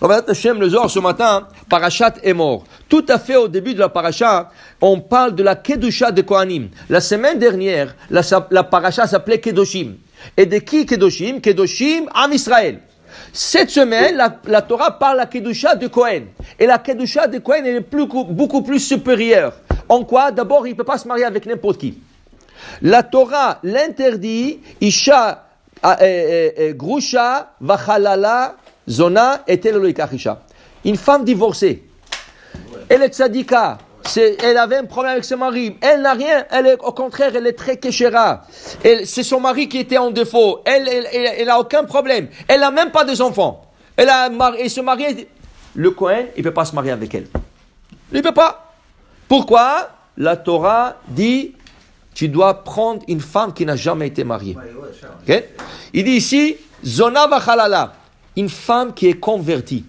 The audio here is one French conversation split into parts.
Le Zohar ce matin, Parashat est mort. Tout à fait au début de la Parashat, on parle de la Kedusha de Kohanim. La semaine dernière, la, la s'appelait Kedoshim. Et de qui Kedoshim? Kedoshim Am Israël. Cette semaine, la, Torah parle de la Kedusha de Kohen. Et la Kedusha de Kohen est plus, beaucoup plus supérieure. En quoi? D'abord, il ne peut pas se marier avec n'importe qui. La Torah l'interdit, Isha, euh, euh, euh, Grusha, Vachalala, Zona et Une femme divorcée. Elle est tzadika. elle avait un problème avec son mari. Elle n'a rien. Elle est, au contraire, elle est très kéchéra. C'est son mari qui était en défaut. Elle, elle, n'a aucun problème. Elle n'a même pas des enfants. Elle a et se marier. Le Cohen, il ne peut pas se marier avec elle. Il ne peut pas. Pourquoi? La Torah dit tu dois prendre une femme qui n'a jamais été mariée. Il dit ici, Zona Vachalala une femme qui est convertie.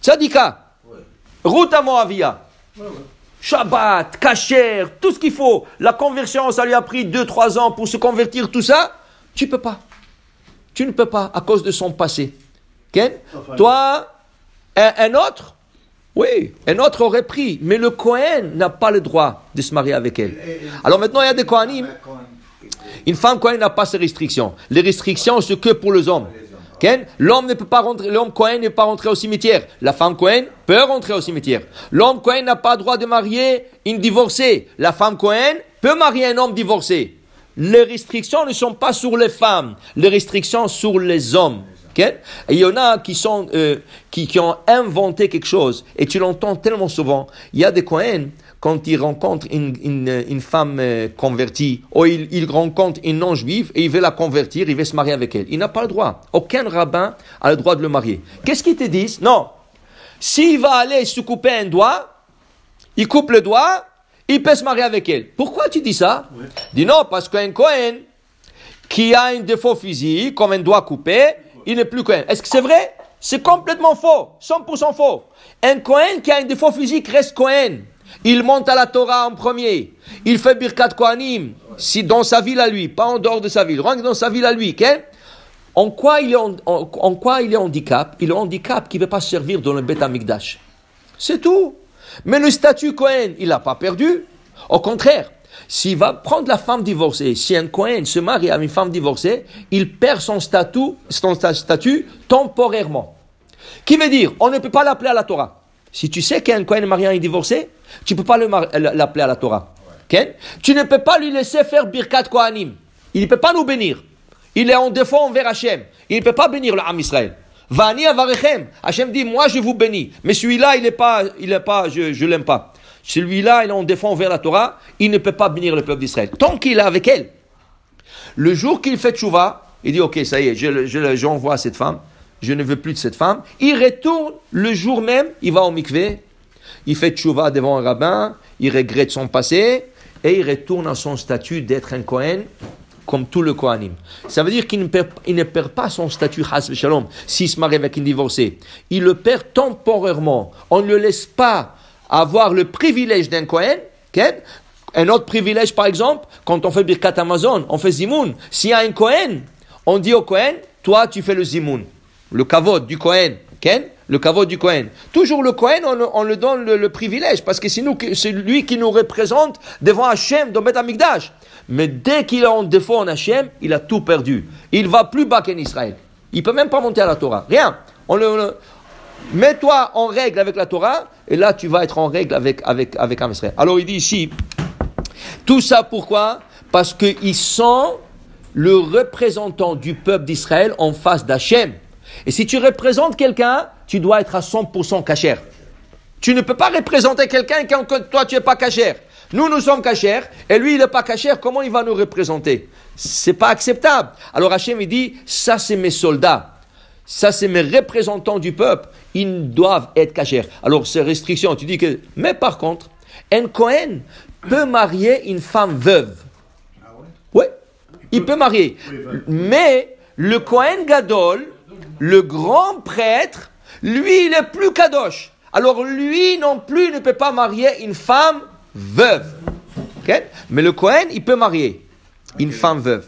Tzadika, Ruta Moavia, Shabbat, Kacher, tout ce qu'il faut. La conversion, ça lui a pris 2-3 ans pour se convertir, tout ça. Tu ne peux pas. Tu ne peux pas à cause de son passé. Ken? Toi, un, autre? Oui, un autre aurait pris, mais le Cohen n'a pas le droit de se marier avec elle. Alors maintenant, il y a des Kohanim. Une femme Cohen n'a pas ces restrictions. Les restrictions, c'est que pour les hommes. L'homme ne peut pas rentrer, l'homme Cohen ne peut pas rentrer au cimetière. La femme Cohen peut rentrer au cimetière. L'homme Cohen n'a pas le droit de marier une divorcée. La femme Cohen peut marier un homme divorcé. Les restrictions ne sont pas sur les femmes, les restrictions sur les hommes. Et il y en a qui, sont, euh, qui, qui, ont inventé quelque chose, et tu l'entends tellement souvent. Il y a des Cohen, quand il rencontre une, une, une femme euh, convertie, ou il, il rencontre une non-juive et il veut la convertir, il veut se marier avec elle. Il n'a pas le droit. Aucun rabbin a le droit de le marier. Qu'est-ce qu'ils te disent? Non. S'il va aller se couper un doigt, il coupe le doigt, il peut se marier avec elle. Pourquoi tu dis ça? Dis non, parce qu'un Cohen qui a un défaut physique, comme un doigt coupé, il n'est plus Cohen. Est-ce que c'est vrai? C'est complètement faux. 100% faux. Un Cohen qui a un défaut physique reste Cohen. Il monte à la Torah en premier. Il fait Birkat Kohanim. Si dans sa ville à lui, pas en dehors de sa ville, rentre dans sa ville à lui. En quoi il est en, quoi il est handicap? Il est handicap qui ne veut pas servir dans le Beth Amikdash. C'est tout. Mais le statut Cohen, il n'a pas perdu. Au contraire, s'il va prendre la femme divorcée, si un Cohen se marie avec une femme divorcée, il perd son statut, temporairement. Qui veut dire, on ne peut pas l'appeler à la Torah. Si tu sais qu'un Cohen marié est divorcé, tu ne peux pas l'appeler à la Torah. Tu ne peux pas lui laisser faire Birkat Kohanim. Il ne peut pas nous bénir. Il est en défaut envers Hachem. Il ne peut pas bénir le Ham Israël. Vani avarechem. Hachem dit, moi je vous bénis. Mais celui-là, il n'est pas, il pas, je, ne l'aime pas. Celui-là, il en défaut envers la Torah. Il ne peut pas bénir le peuple d'Israël. Tant qu'il est avec elle. Le jour qu'il fait tchouva, il dit, ok, ça y est, j'envoie je, cette femme. Je ne veux plus de cette femme. Il retourne le jour même, il va au mikveh, il fait tchouva devant un rabbin, il regrette son passé, et il retourne à son statut d'être un Kohen, comme tout le Kohanim. Ça veut dire qu'il ne, perd, ne perd pas son statut Has Shalom s'il se marie avec une divorcée. Il le perd temporairement. On ne le laisse pas avoir le privilège d'un Kohen. Un autre privilège, par exemple, quand on fait Birkat Amazon, on fait Zimoun. S'il y a un Kohen, on dit au Kohen, toi tu fais le Zimoun. Le kavod du Kohen. Le kavod du Kohen. Toujours le Kohen, on, le donne le, privilège, parce que c'est lui qui nous représente devant Hachem dans Amigdash. Mais dès qu'il est en défaut en Hachem, il a tout perdu. Il va plus bas qu'en Israël. Il peut même pas monter à la Torah. Rien. On le, Mets-toi en règle avec la Torah, et là tu vas être en règle avec, avec, avec Israël. Alors il dit ici, tout ça pourquoi? Parce qu'ils sont le représentant du peuple d'Israël en face d'Hachem. Et si tu représentes quelqu'un, tu dois être à 100% cachère. Tu ne peux pas représenter quelqu'un quand toi tu n'es pas cachère. Nous, nous sommes cachères, et lui, il n'est pas cachère, comment il va nous représenter? C'est pas acceptable. Alors Hachem, il dit, ça c'est mes soldats, ça c'est mes représentants du peuple, ils doivent être cachères. Alors ces restrictions, tu dis que... Mais par contre, un Cohen peut marier une femme veuve. Ah oui, il peut marier. Mais le Cohen Gadol, le grand prêtre, lui, il est plus kadosh. Alors lui non plus ne peut pas marier une femme veuve. Mais le Cohen, il peut marier une femme veuve.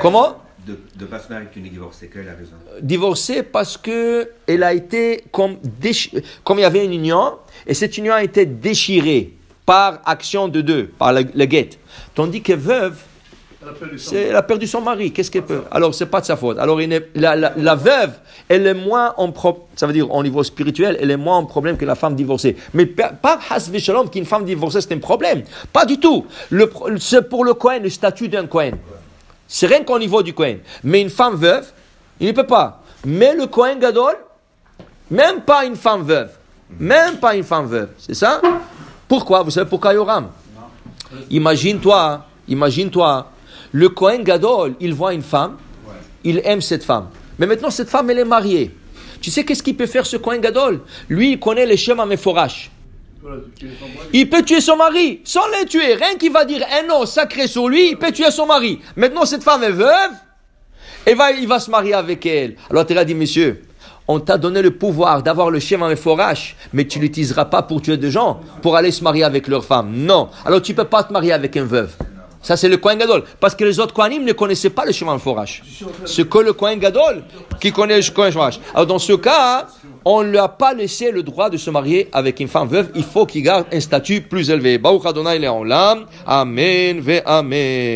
Comment? De ne pas se marier avec une divorcée Quelle est la raison? Divorcée parce que elle a été comme déchi- comme il y avait une union et cette union a été déchirée par action de deux, par le, le guet. Tandis que veuve, c'est- elle a perdu son mari. Qu'est-ce qu'elle peut? Alors, c'est pas de sa faute. Alors, il la, la- la veuve, elle est moins en pro- ça veut dire au niveau spirituel, elle est moins en problème que la femme divorcée. Mais pas hasvi shalom qu'une femme divorcée c'est un problème. Pas du tout. Le C'est pour le Cohen, le statut d'un Cohen. C'est rien qu'au niveau du Cohen. Mais une femme veuve, il ne peut pas. Mais le Cohen Gadol, même pas une femme veuve. Même pas une femme veuve. C'est ça Pourquoi Vous savez pourquoi Yoram Imagine-toi, imagine-toi, le Cohen Gadol, il voit une femme, il aime cette femme. Mais maintenant, cette femme, elle est mariée. Tu sais qu'est-ce qu'il peut faire ce Cohen Gadol? Lui, il connaît les schémas méforaches. Il peut tuer son mari sans les tuer. Rien qu'il va dire un nom sacré sur lui, il peut tuer son mari. Maintenant, cette femme est veuve, et va, il va se marier avec elle. Alors, as dit, monsieur, on t'a donné le pouvoir d'avoir le schéma méforache, mais tu l'utiliseras pas pour tuer des gens, pour aller se marier avec leur femme. Non. Alors, tu peux pas te marier avec un veuve. Ça, c'est le Kohen Gadol. Parce que les autres Kohanim ne connaissaient pas le schéma méforache. C'est que le Kohen Gadol qui connaît le schéma méforache. Alors, dans ce cas, on ne lui a pas laissé le droit de se marier avec une femme veuve. Il faut qu'il garde un statut plus élevé. Amen ve Amen.